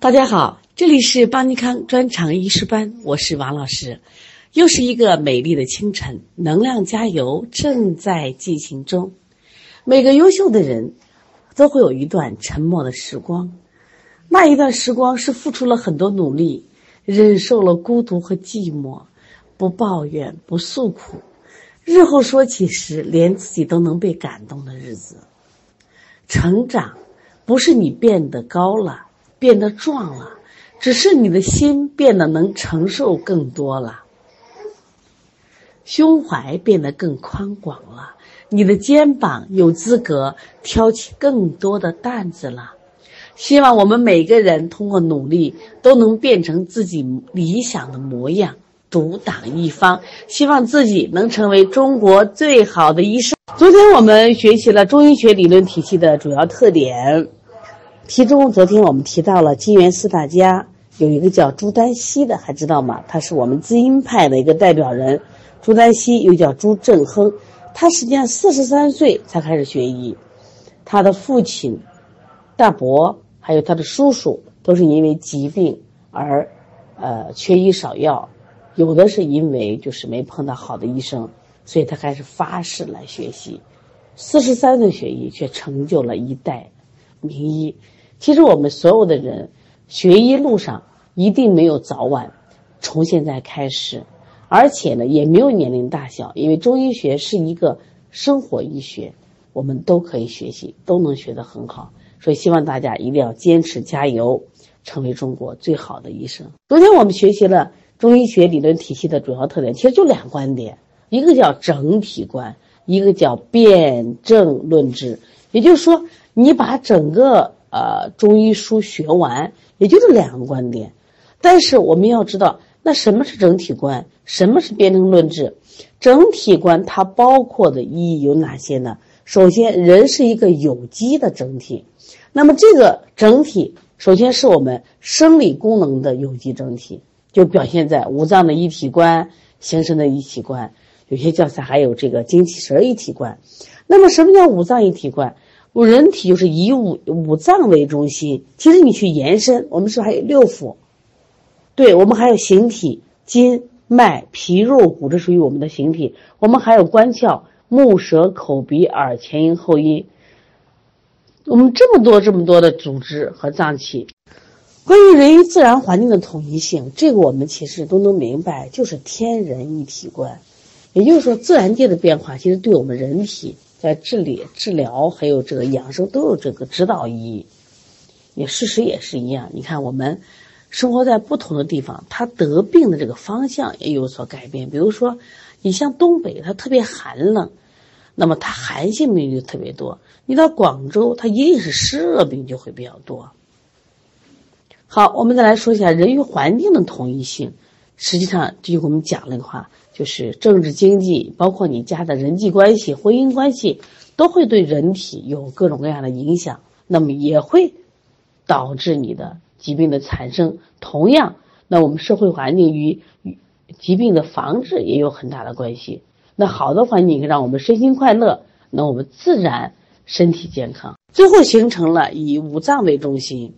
大家好，这里是邦尼康专场医师班，我是王老师。又是一个美丽的清晨，能量加油正在进行中。每个优秀的人都会有一段沉默的时光，那一段时光是付出了很多努力，忍受了孤独和寂寞，不抱怨，不诉苦，日后说起时连自己都能被感动的日子。成长不是你变得高了。变得壮了，只是你的心变得能承受更多了，胸怀变得更宽广了，你的肩膀有资格挑起更多的担子了。希望我们每个人通过努力都能变成自己理想的模样，独挡一方。希望自己能成为中国最好的医生。昨天我们学习了中医学理论体系的主要特点。其中，昨天我们提到了金元四大家，有一个叫朱丹溪的，还知道吗？他是我们滋阴派的一个代表人。朱丹溪又叫朱振亨，他实际上四十三岁才开始学医。他的父亲、大伯还有他的叔叔，都是因为疾病而，呃，缺医少药，有的是因为就是没碰到好的医生，所以他开始发誓来学习。四十三岁学医，却成就了一代名医。其实我们所有的人学医路上一定没有早晚，从现在开始，而且呢也没有年龄大小，因为中医学是一个生活医学，我们都可以学习，都能学得很好。所以希望大家一定要坚持加油，成为中国最好的医生。昨天我们学习了中医学理论体系的主要特点，其实就两观点，一个叫整体观，一个叫辨证论治。也就是说，你把整个。呃，中医书学完，也就是两个观点，但是我们要知道，那什么是整体观，什么是辨证论治？整体观它包括的意义有哪些呢？首先，人是一个有机的整体，那么这个整体首先是我们生理功能的有机整体，就表现在五脏的一体观、形成的一体观，有些教材还有这个精气神一体观。那么，什么叫五脏一体观？我人体就是以五五脏为中心，其实你去延伸，我们是不是还有六腑？对，我们还有形体，筋脉皮肉骨，这属于我们的形体。我们还有官窍，目舌口鼻耳前阴后阴。我们这么多这么多的组织和脏器，关于人与自然环境的统一性，这个我们其实都能明白，就是天人一体观。也就是说，自然界的变化其实对我们人体。在治理、治疗还有这个养生都有这个指导意义，也事实也是一样。你看，我们生活在不同的地方，它得病的这个方向也有所改变。比如说，你像东北，它特别寒冷，那么它寒性病就特别多；你到广州，它一定是湿热病就会比较多。好，我们再来说一下人与环境的统一性。实际上，就我们讲了一个话。就是政治经济，包括你家的人际关系、婚姻关系，都会对人体有各种各样的影响，那么也会导致你的疾病的产生。同样，那我们社会环境与疾病的防治也有很大的关系。那好的环境让我们身心快乐，那我们自然身体健康。最后形成了以五脏为中心，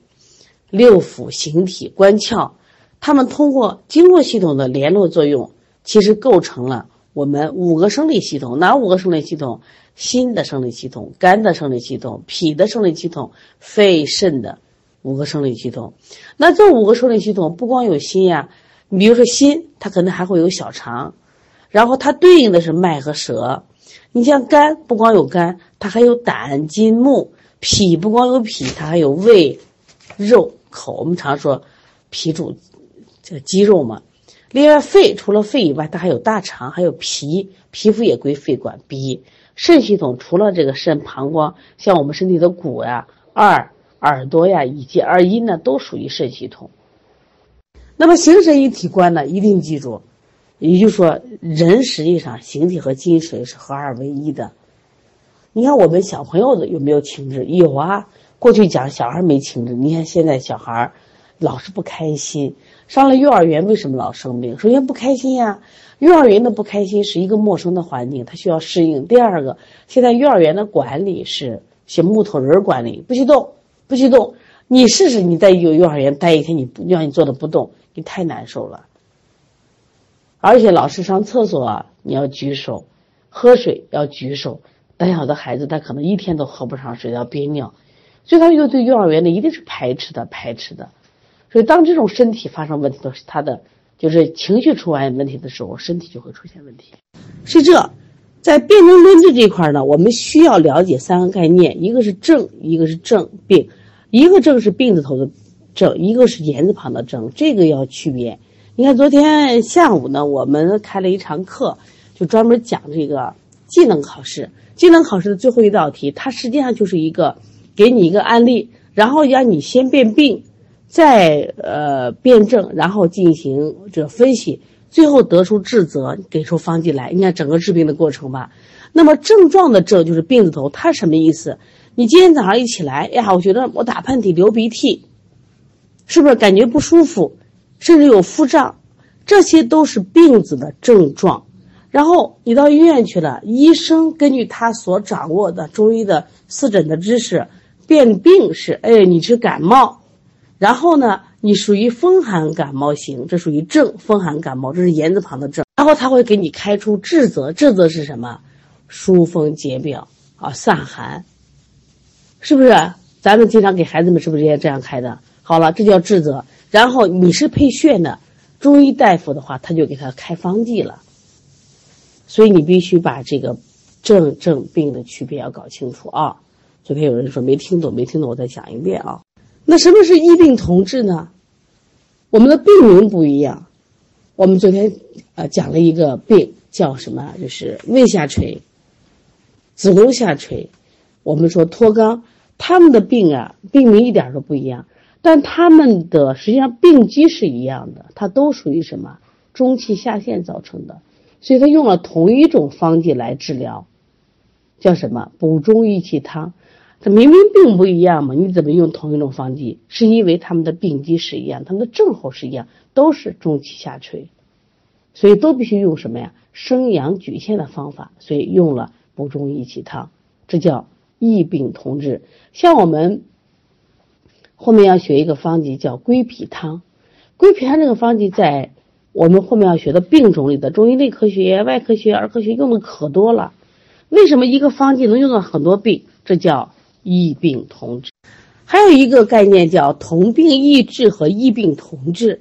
六腑、形体、官窍，它们通过经络系统的联络作用。其实构成了我们五个生理系统，哪五个生理系统？心的生理系统、肝的生理系统、脾的生理系统、肺肾的五个生理系统。那这五个生理系统不光有心呀，你比如说心，它可能还会有小肠，然后它对应的是脉和舌。你像肝，不光有肝，它还有胆、筋、目；脾不光有脾，它还有胃、肉、口。我们常说脾主这个肌肉嘛。另外，肺除了肺以外，它还有大肠，还有脾，皮肤也归肺管。鼻、肾系统除了这个肾、膀胱，像我们身体的骨呀、二耳朵呀，以及二阴呢，都属于肾系统。那么形神一体观呢，一定记住，也就是说，人实际上形体和精神是合二为一的。你看我们小朋友的有没有情志？有啊。过去讲小孩没情志，你看现在小孩老是不开心。上了幼儿园为什么老生病？首先不开心呀，幼儿园的不开心是一个陌生的环境，他需要适应。第二个，现在幼儿园的管理是写木头人管理，不许动，不许动。你试试，你在幼幼儿园待一天，你不让你坐着不动，你太难受了。而且老师上厕所啊，你要举手，喝水要举手。胆小的孩子，他可能一天都喝不上水，要憋尿，所以他又对幼儿园的一定是排斥的，排斥的。所以当这种身体发生问题的时候，他的就是情绪出现问题的时候，身体就会出现问题。是这，在辩证论治这块呢，我们需要了解三个概念：一个是症，一个是症病，一个症是病字头的症，一个是言字旁的症，这个要区别。你看昨天下午呢，我们开了一堂课，就专门讲这个技能考试。技能考试的最后一道题，它实际上就是一个给你一个案例，然后让你先辨病，再呃辩证，然后进行这分析，最后得出治则，给出方剂来。你看整个治病的过程吧。那么症状的症就是病字头，它什么意思？你今天早上一起来，呀，我觉得我打喷嚏、流鼻涕，是不是感觉不舒服，甚至有腹胀，这些都是病字的症状。然后你到医院去了，医生根据他所掌握的中医的四诊的知识，辨病是：哎，你是感冒，然后呢，你属于风寒感冒型，这属于症，风寒感冒，这是言字旁的症。然后他会给你开出治则，治则是什么？疏风解表啊，散寒，是不是？咱们经常给孩子们是不是也这样开的？好了，这叫治则。然后你是配穴的，中医大夫的话，他就给他开方剂了。所以你必须把这个症症病的区别要搞清楚啊！昨天有人说没听懂，没听懂，我再讲一遍啊。那什么是医病同治呢？我们的病名不一样。我们昨天呃讲了一个病叫什么？就是胃下垂、子宫下垂。我们说脱肛，他们的病啊，病名一点都不一样，但他们的实际上病机是一样的，它都属于什么？中气下陷造成的。所以他用了同一种方剂来治疗，叫什么补中益气汤？它明明病不一样嘛，你怎么用同一种方剂？是因为他们的病机是一样，他们的症候是一样，都是中气下垂，所以都必须用什么呀？生阳举陷的方法，所以用了补中益气汤，这叫异病同治。像我们后面要学一个方剂叫归脾汤，归脾汤这个方剂在。我们后面要学的病种里的中医内科学、外科学、儿科学用的可多了。为什么一个方剂能用到很多病？这叫异病同治。还有一个概念叫同病异治和异病同治。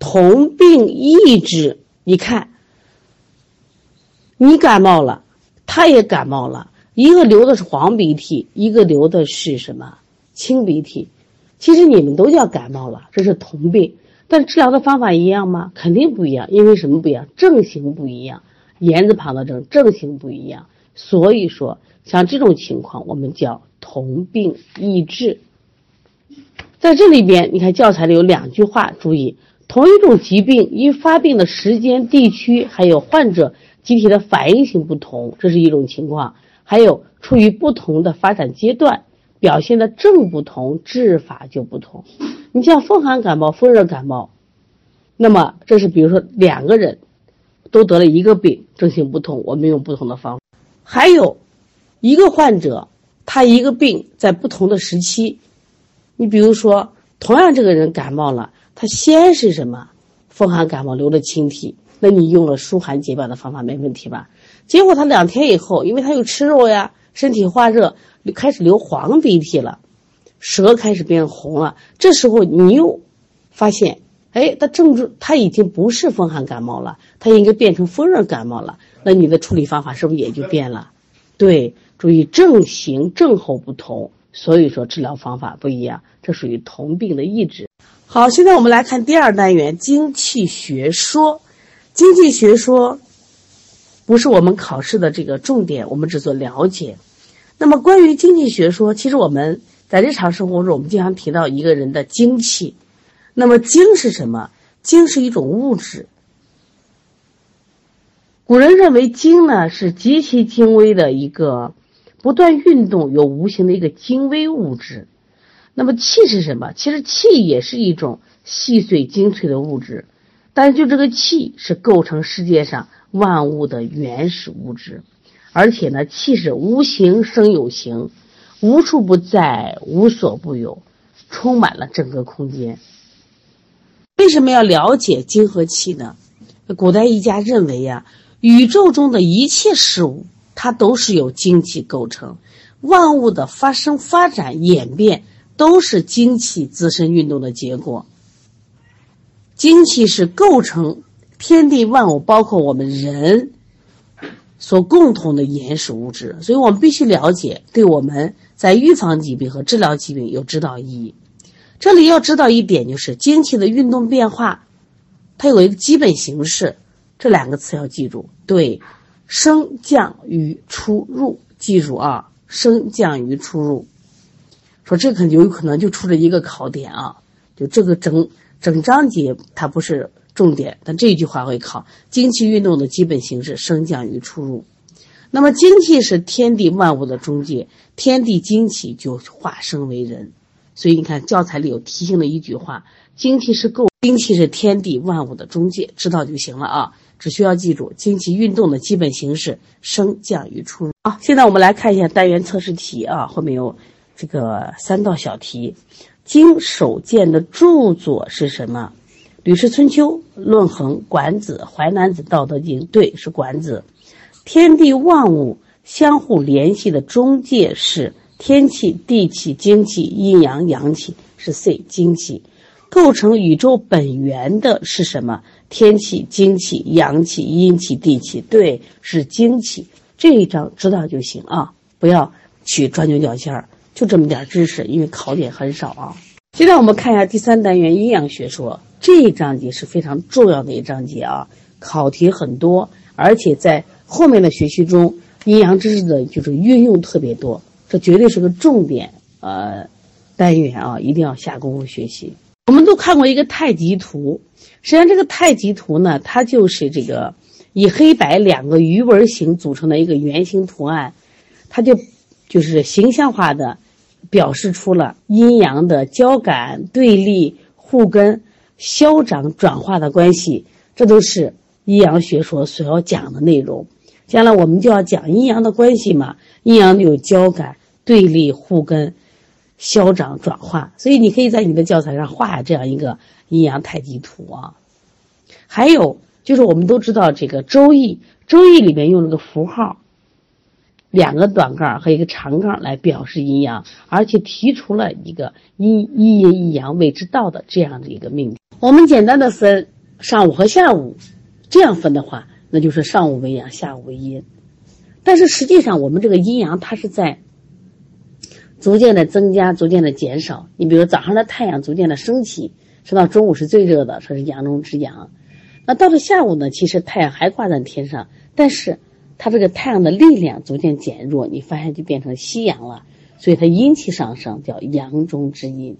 同病异治，你看，你感冒了，他也感冒了，一个流的是黄鼻涕，一个流的是什么清鼻涕？其实你们都叫感冒了，这是同病。但治疗的方法一样吗？肯定不一样，因为什么不一样？症型不一样，言字旁的症，症型不一样。所以说，像这种情况，我们叫同病异治。在这里边，你看教材里有两句话，注意：同一种疾病，因发病的时间、地区，还有患者机体的反应性不同，这是一种情况；还有处于不同的发展阶段，表现的症不同，治法就不同。你像风寒感冒、风热感冒，那么这是比如说两个人都得了一个病，症型不同，我们用不同的方。还有一个患者，他一个病在不同的时期，你比如说同样这个人感冒了，他先是什么风寒感冒流的清涕，那你用了疏寒解表的方法没问题吧？结果他两天以后，因为他又吃肉呀，身体化热，开始流黄鼻涕了。舌开始变红了，这时候你又发现，哎，他症状他已经不是风寒感冒了，他应该变成风热感冒了。那你的处理方法是不是也就变了？对，注意症型症候不同，所以说治疗方法不一样，这属于同病的异治。好，现在我们来看第二单元精气学说。经济学说不是我们考试的这个重点，我们只做了解。那么关于经济学说，其实我们。在日常生活中，我们经常提到一个人的精气。那么，精是什么？精是一种物质。古人认为精呢是极其精微的一个不断运动有无形的一个精微物质。那么气是什么？其实气也是一种细碎精粹的物质，但是就这个气是构成世界上万物的原始物质，而且呢，气是无形生有形。无处不在，无所不有，充满了整个空间。为什么要了解精和气呢？古代一家认为呀，宇宙中的一切事物，它都是由精气构成，万物的发生、发展、演变，都是精气自身运动的结果。精气是构成天地万物，包括我们人所共同的原始物质，所以我们必须了解，对我们在预防疾病和治疗疾病有指导意义。这里要知道一点，就是精气的运动变化，它有一个基本形式，这两个词要记住。对，升降与出入，记住啊，升降与出入。说这可能有可能就出了一个考点啊，就这个整整章节它不是重点，但这一句话会考精气运动的基本形式，升降与出入。那么精气是天地万物的中介，天地精气就化生为人。所以你看，教材里有提醒的一句话：精气是够，精气是天地万物的中介，知道就行了啊！只需要记住精气运动的基本形式：升降与出入。好，现在我们来看一下单元测试题啊，后面有这个三道小题。经首见的著作是什么？《吕氏春秋》《论衡》《管子》《淮南子》《道德经》。对，是《管子》。天地万物相互联系的中介是。天气、地气、精气、阴阳、阳气是 C 精气，构成宇宙本源的是什么？天气、精气、阳气、阴气、地气，对，是精气。这一章知道就行啊，不要去钻牛角尖儿，就这么点知识，因为考点很少啊。现在我们看一下第三单元阴阳学说这一章节是非常重要的一章节啊，考题很多，而且在后面的学习中，阴阳知识的就是运用特别多。这绝对是个重点，呃，单元啊，一定要下功夫学习。我们都看过一个太极图，实际上这个太极图呢，它就是这个以黑白两个鱼纹形组成的一个圆形图案，它就就是形象化的表示出了阴阳的交感、对立、互根、消长、转化的关系，这都是阴阳学说所要讲的内容。将来我们就要讲阴阳的关系嘛，阴阳有交感、对立、互根、消长、转化，所以你可以在你的教材上画这样一个阴阳太极图啊。还有就是我们都知道这个《周易》，《周易》里面用了个符号，两个短杠和一个长杠来表示阴阳，而且提出了一个阴一阴一阳谓之道的这样的一个命题。我们简单的分上午和下午，这样分的话。那就是上午为阳，下午为阴，但是实际上我们这个阴阳它是在逐渐的增加，逐渐的减少。你比如早上的太阳逐渐的升起，升到中午是最热的，说是阳中之阳。那到了下午呢，其实太阳还挂在天上，但是它这个太阳的力量逐渐减弱，你发现就变成夕阳了，所以它阴气上升，叫阳中之阴。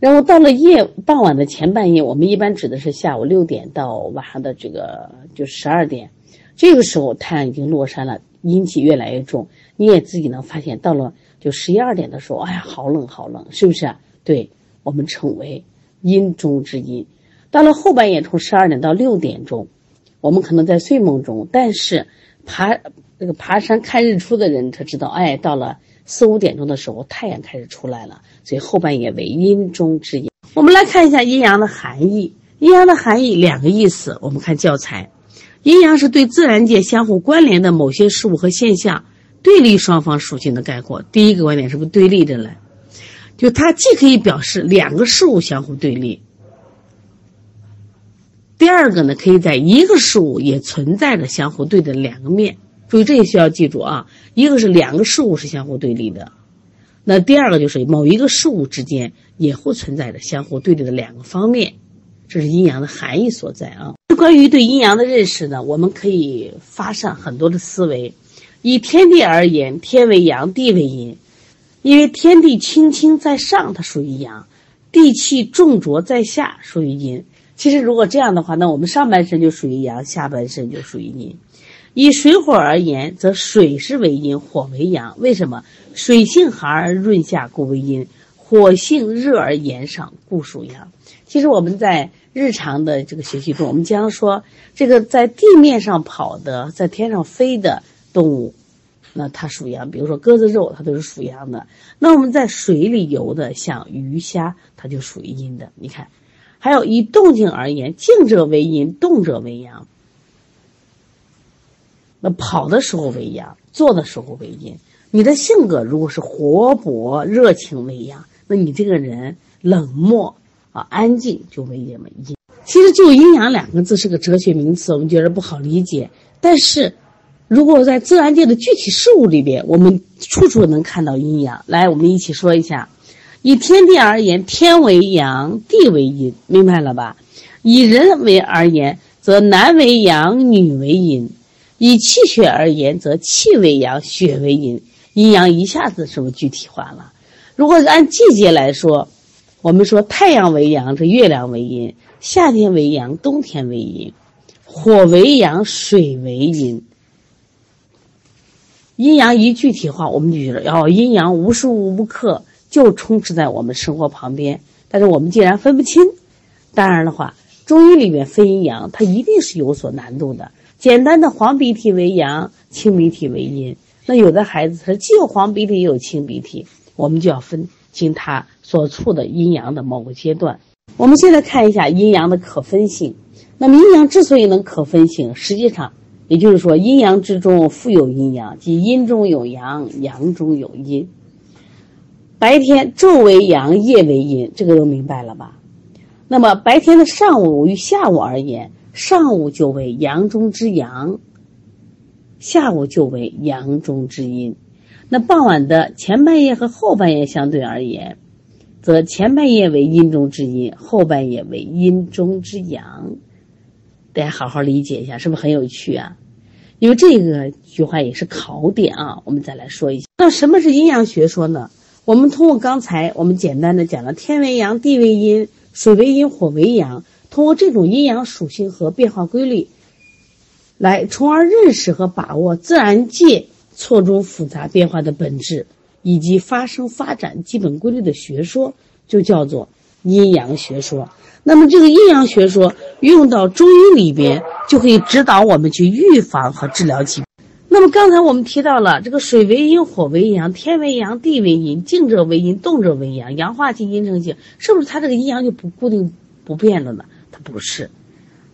然后到了夜傍晚的前半夜，我们一般指的是下午六点到晚上的这个就十二点，这个时候太阳已经落山了，阴气越来越重。你也自己能发现，到了就十一二点的时候，哎呀，好冷好冷，是不是？对我们称为阴中之阴。到了后半夜，从十二点到六点钟，我们可能在睡梦中，但是爬这个爬山看日出的人，他知道，哎，到了。四五点钟的时候，太阳开始出来了，所以后半夜为阴中之阴。我们来看一下阴阳的含义。阴阳的含义两个意思。我们看教材，阴阳是对自然界相互关联的某些事物和现象对立双方属性的概括。第一个观点是不是对立的呢？就它既可以表示两个事物相互对立，第二个呢，可以在一个事物也存在着相互对的两个面。注意这也需要记住啊，一个是两个事物是相互对立的，那第二个就是某一个事物之间也会存在着相互对立的两个方面，这是阴阳的含义所在啊。关于对阴阳的认识呢，我们可以发散很多的思维。以天地而言，天为阳，地为阴，因为天地轻轻在上，它属于阳；地气重浊在下，属于阴。其实如果这样的话，那我们上半身就属于阳，下半身就属于阴。以水火而言，则水是为阴，火为阳。为什么？水性寒而润下，故为阴；火性热而炎上，故属阳。其实我们在日常的这个学习中，我们经常说，这个在地面上跑的，在天上飞的动物，那它属阳。比如说鸽子肉，它都是属阳的。那我们在水里游的，像鱼虾，它就属于阴的。你看，还有以动静而言，静者为阴，动者为阳。那跑的时候为阳，坐的时候为阴。你的性格如果是活泼热情为阳，那你这个人冷漠啊安静就为阴。其实就阴阳两个字是个哲学名词，我们觉得不好理解。但是，如果在自然界的具体事物里边，我们处处能看到阴阳。来，我们一起说一下：以天地而言，天为阳，地为阴，明白了吧？以人为而言，则男为阳，女为阴。以气血而言，则气为阳，血为阴，阴阳一下子是不是具体化了？如果按季节来说，我们说太阳为阳，这月亮为阴；夏天为阳，冬天为阴；火为阳，水为阴。阴阳一具体化，我们就觉得哦，阴阳无时无刻就充斥在我们生活旁边。但是我们竟然分不清。当然的话，中医里面分阴阳，它一定是有所难度的。简单的黄鼻涕为阳，清鼻涕为阴。那有的孩子他既有黄鼻涕又有清鼻涕，我们就要分经他所处的阴阳的某个阶段。我们现在看一下阴阳的可分性。那么阴阳之所以能可分性，实际上也就是说阴阳之中富有阴阳，即阴中有阳，阳中有阴。白天昼为阳，夜为阴，这个都明白了吧？那么白天的上午与下午而言。上午就为阳中之阳，下午就为阳中之阴。那傍晚的前半夜和后半夜相对而言，则前半夜为阴中之阴，后半夜为阴中之阳。大家好好理解一下，是不是很有趣啊？因为这个句话也是考点啊。我们再来说一下，那什么是阴阳学说呢？我们通过刚才我们简单的讲了天为阳，地为阴，水为阴，火为阳。通过这种阴阳属性和变化规律，来从而认识和把握自然界错综复杂变化的本质以及发生发展基本规律的学说，就叫做阴阳学说。那么，这个阴阳学说用到中医里边，就可以指导我们去预防和治疗疾病。那么，刚才我们提到了这个水为阴，火为阳，天为阳，地为阴，静者为阴，动者为阳，阳化气，阴成性，是不是它这个阴阳就不固定不变了呢？它不是，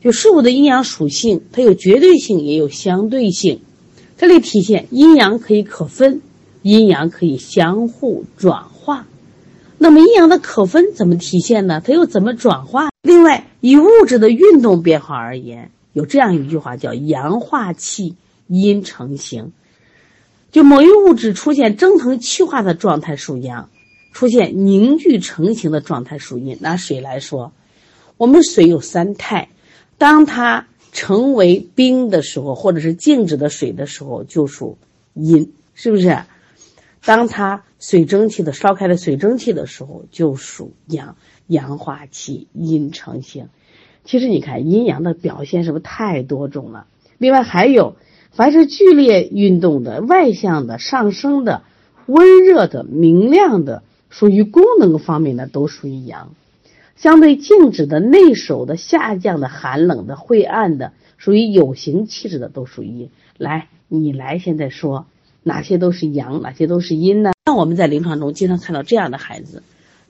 就事物的阴阳属性，它有绝对性，也有相对性。这里体现阴阳可以可分，阴阳可以相互转化。那么阴阳的可分怎么体现呢？它又怎么转化？另外，以物质的运动变化而言，有这样一句话叫“阳化气，阴成形”。就某一物质出现蒸腾气化的状态属阳，出现凝聚成型的状态属阴。拿水来说。我们水有三态，当它成为冰的时候，或者是静止的水的时候，就属阴，是不是？当它水蒸气的烧开了水蒸气的时候，就属阳，阳化气，阴成形。其实你看阴阳的表现是不是太多种了？另外还有，凡是剧烈运动的、外向的、上升的、温热的、明亮的，属于功能方面的，都属于阳。相对静止的、内守的、下降的、寒冷的、晦暗的，属于有形气质的，都属于阴。来，你来，现在说哪些都是阳，哪些都是阴呢？那我们在临床中经常看到这样的孩子，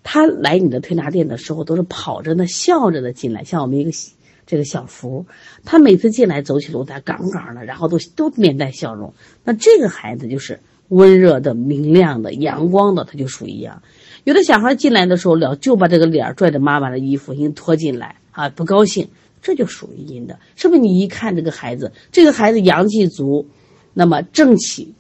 他来你的推拿店的时候都是跑着呢、笑着的进来。像我们一个这个小福，他每次进来走起路来杠杠的，然后都都面带笑容。那这个孩子就是温热的、明亮的、阳光的，他就属于阳。有的小孩进来的时候，了就把这个脸拽着妈妈的衣服，先拖进来啊，不高兴，这就属于阴的，是不是？你一看这个孩子，这个孩子阳气足，那么正气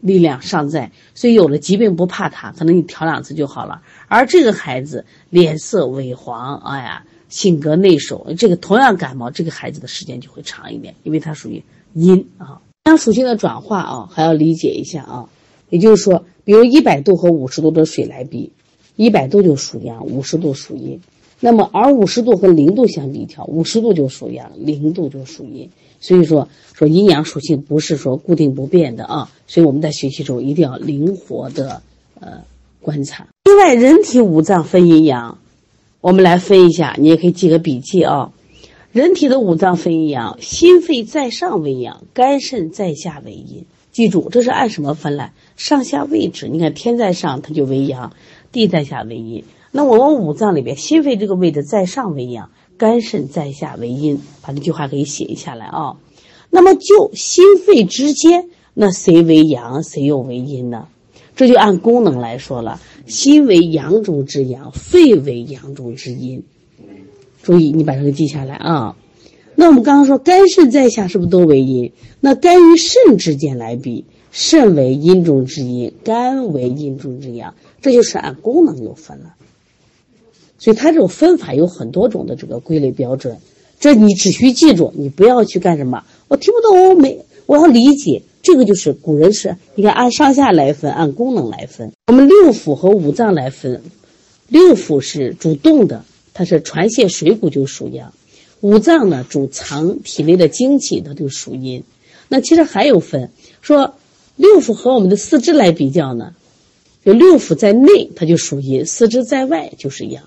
力量尚在，所以有了疾病不怕他，可能你调两次就好了。而这个孩子脸色萎黄，哎呀，性格内守，这个同样感冒，这个孩子的时间就会长一点，因为他属于阴啊。阳属性的转化啊，还要理解一下啊，也就是说，比如一百度和五十度的水来比。一百度就属阳，五十度属阴。那么，而五十度和零度相比较，五十度就属阳，零度就属阴。所以说，说阴阳属性不是说固定不变的啊。所以我们在学习中一定要灵活的呃观察。另外，人体五脏分阴阳，我们来分一下，你也可以记个笔记啊。人体的五脏分阴阳，心肺在上为阳，肝肾在下为阴。记住，这是按什么分来？上下位置。你看天在上，它就为阳；地在下为阴。那我们五脏里边，心肺这个位置在上为阳，肝肾在下为阴。把这句话给写下来啊。那么就心肺之间，那谁为阳，谁又为阴呢？这就按功能来说了，心为阳中之阳，肺为阳中之阴。注意，你把这个记下来啊。那我们刚刚说肝肾在下是不是都为阴？那肝与肾之间来比，肾为阴中之阴，肝为阴中之阳，这就是按功能有分了。所以它这种分法有很多种的这个归类标准，这你只需记住，你不要去干什么。我听不懂，我没我要理解。这个就是古人是，你看按上下来分，按功能来分。我们六腑和五脏来分，六腑是主动的，它是传泄水谷就属阳；五脏呢主藏体内的精气，它就属阴。那其实还有分，说六腑和我们的四肢来比较呢，就六腑在内它就属阴，四肢在外就是阳。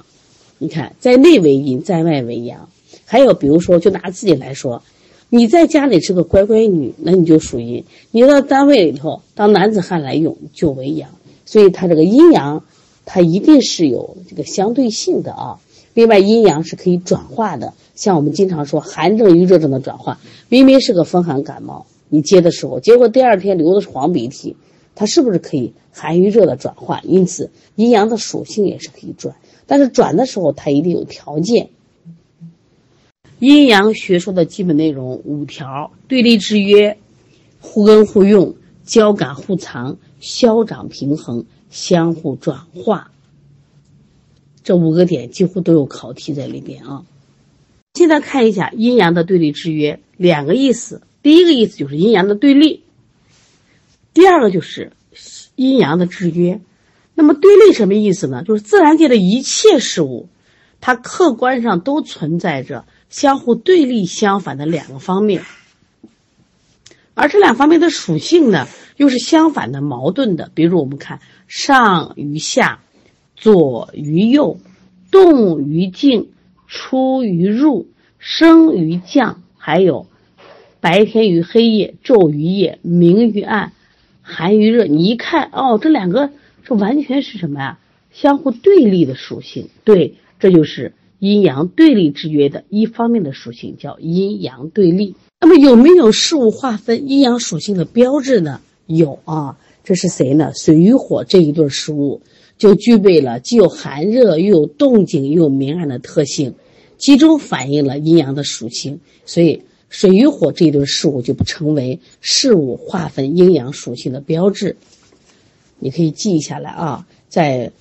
你看，在内为阴，在外为阳。还有比如说，就拿自己来说。你在家里是个乖乖女，那你就属阴；你到单位里头当男子汉来用，就为阳。所以它这个阴阳，它一定是有这个相对性的啊。另外，阴阳是可以转化的，像我们经常说寒症与热症的转化，明明是个风寒感冒，你接的时候，结果第二天流的是黄鼻涕，它是不是可以寒与热的转化？因此，阴阳的属性也是可以转，但是转的时候它一定有条件。阴阳学说的基本内容五条：对立制约、互根互用、交感互藏、消长平衡、相互转化。这五个点几乎都有考题在里边啊。现在看一下阴阳的对立制约，两个意思。第一个意思就是阴阳的对立，第二个就是阴阳的制约。那么对立什么意思呢？就是自然界的一切事物，它客观上都存在着。相互对立相反的两个方面，而这两方面的属性呢，又是相反的、矛盾的。比如我们看上与下、左与右、动与静、出于入、升于降，还有白天与黑夜、昼与夜、明与暗、寒与热。你一看，哦，这两个这完全是什么呀？相互对立的属性。对，这就是。阴阳对立制约的一方面的属性叫阴阳对立。那么有没有事物划分阴阳属性的标志呢？有啊，这是谁呢？水与火这一对事物就具备了既有寒热又有动静又有明暗的特性，集中反映了阴阳的属性。所以水与火这一对事物就不成为事物划分阴阳属性的标志。你可以记下来啊，在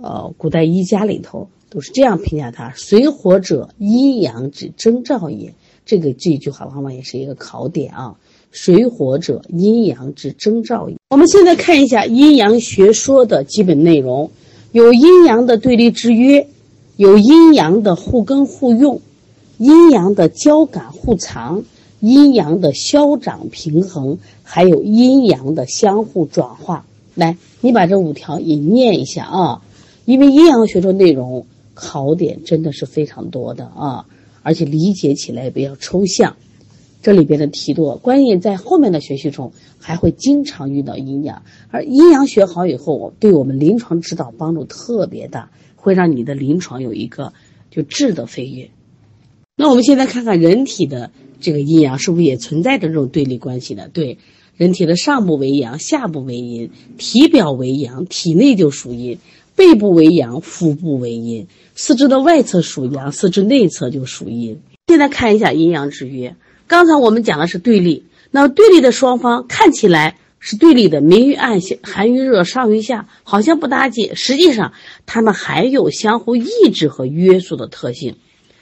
呃古代医家里头。都是这样评价它：水火者，阴阳之征兆也。这个这句话往往也是一个考点啊。水火者，阴阳之征兆也。我们现在看一下阴阳学说的基本内容：有阴阳的对立制约，有阴阳的互根互用，阴阳的交感互藏，阴阳的消长平衡，还有阴阳的相互转化。来，你把这五条也念一下啊，因为阴阳学说内容。考点真的是非常多的啊，而且理解起来也比较抽象，这里边的题多。关键在后面的学习中还会经常遇到阴阳，而阴阳学好以后，对我们临床指导帮助特别大，会让你的临床有一个就质的飞跃。那我们现在看看人体的这个阴阳是不是也存在着这种对立关系呢？对，人体的上部为阳，下部为阴，体表为阳，体内就属阴。背部为阳，腹部为阴，四肢的外侧属阳，四肢内侧就属阴。现在看一下阴阳之约。刚才我们讲的是对立，那对立的双方看起来是对立的，明与暗、寒与热、上与下，好像不搭界。实际上，他们还有相互抑制和约束的特性。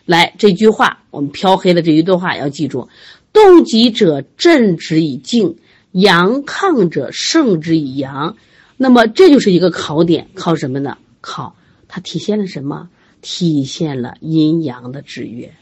来，这句话我们飘黑的这一段话要记住：动极者镇之以静，阳亢者盛之以阳。那么这就是一个考点，考什么呢？考它体现了什么？体现了阴阳的制约。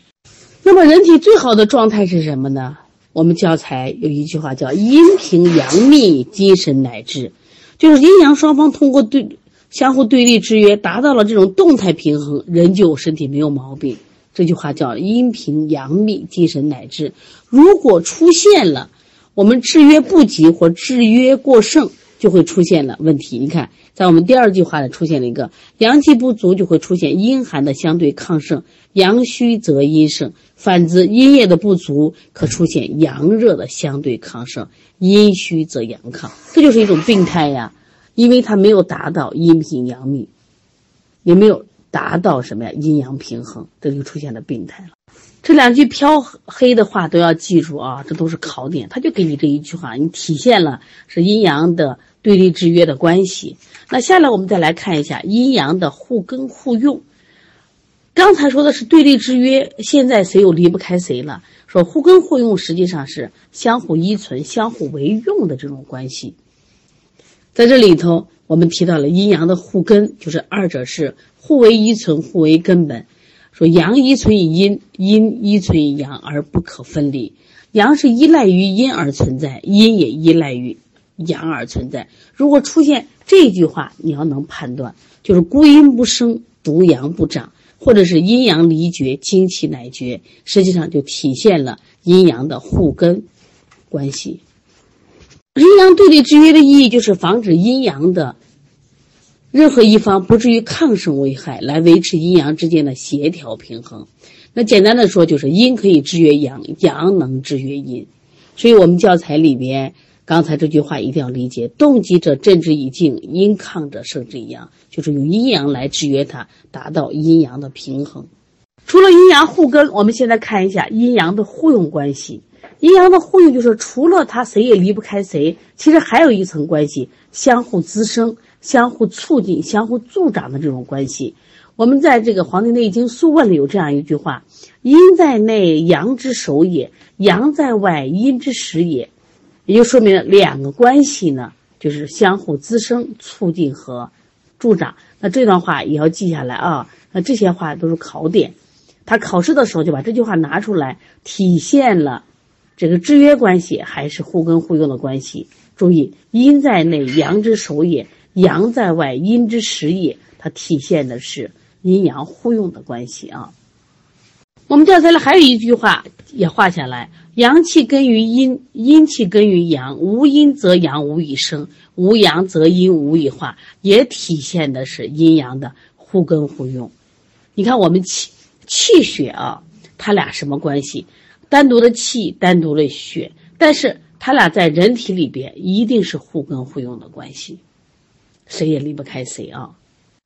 那么人体最好的状态是什么呢？我们教材有一句话叫“阴平阳密，精神乃至”，就是阴阳双方通过对相互对立制约，达到了这种动态平衡，人就身体没有毛病。这句话叫“阴平阳密，精神乃至”。如果出现了我们制约不及或制约过剩，就会出现了问题。你看，在我们第二句话呢，出现了一个阳气不足，就会出现阴寒的相对亢盛；阳虚则阴盛，反之阴液的不足，可出现阳热的相对亢盛；阴虚则阳亢，这就是一种病态呀，因为它没有达到阴平阳秘，也没有达到什么呀阴阳平衡，这就出现了病态了。这两句飘黑的话都要记住啊，这都是考点。他就给你这一句话，你体现了是阴阳的对立制约的关系。那下来我们再来看一下阴阳的互根互用。刚才说的是对立制约，现在谁又离不开谁了？说互根互用实际上是相互依存、相互为用的这种关系。在这里头，我们提到了阴阳的互根，就是二者是互为依存、互为根本。说阳依存于阴，阴依存于阳而不可分离。阳是依赖于阴而存在，阴也依赖于阳而存在。如果出现这句话，你要能判断，就是孤阴不生，独阳不长，或者是阴阳离绝，精气乃绝，实际上就体现了阴阳的互根关系。阴阳对立制约的意义，就是防止阴阳的。任何一方不至于抗生危害，来维持阴阳之间的协调平衡。那简单的说，就是阴可以制约阳，阳能制约阴。所以我们教材里边刚才这句话一定要理解：动极者镇之以静，阴亢者胜之以阳，就是用阴阳来制约它，达到阴阳的平衡。除了阴阳互根，我们现在看一下阴阳的互用关系。阴阳的互用就是除了它谁也离不开谁，其实还有一层关系，相互滋生。相互促进、相互助长的这种关系，我们在这个《黄帝内经·素问》里有这样一句话：“阴在内，阳之首也；阳在外，阴之始也。”也就说明两个关系呢，就是相互滋生、促进和助长。那这段话也要记下来啊。那这些话都是考点，他考试的时候就把这句话拿出来，体现了这个制约关系还是互根互用的关系。注意，阴在内，阳之首也。阳在外，阴之实也。它体现的是阴阳互用的关系啊。我们教材里还有一句话也画下来：阳气根于阴，阴气根于阳。无阴则阳无以生，无阳则阴无以化。也体现的是阴阳的互根互用。你看，我们气气血啊，它俩什么关系？单独的气，单独的血，但是它俩在人体里边一定是互根互用的关系。谁也离不开谁啊！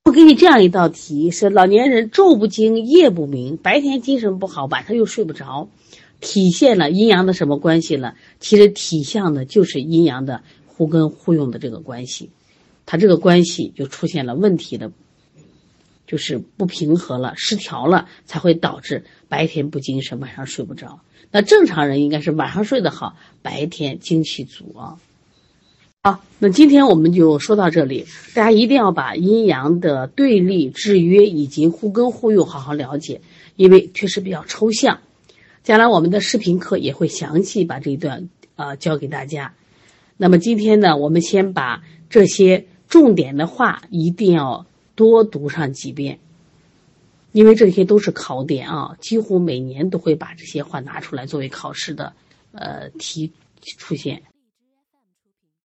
我给你这样一道题：是老年人昼不惊，夜不明，白天精神不好，晚上又睡不着，体现了阴阳的什么关系呢？其实体现的就是阴阳的互根互用的这个关系，它这个关系就出现了问题的，就是不平和了、失调了，才会导致白天不精神，晚上睡不着。那正常人应该是晚上睡得好，白天精气足啊。好，那今天我们就说到这里。大家一定要把阴阳的对立、制约以及互根互用好好了解，因为确实比较抽象。将来我们的视频课也会详细把这一段啊教给大家。那么今天呢，我们先把这些重点的话一定要多读上几遍，因为这些都是考点啊，几乎每年都会把这些话拿出来作为考试的呃题出现。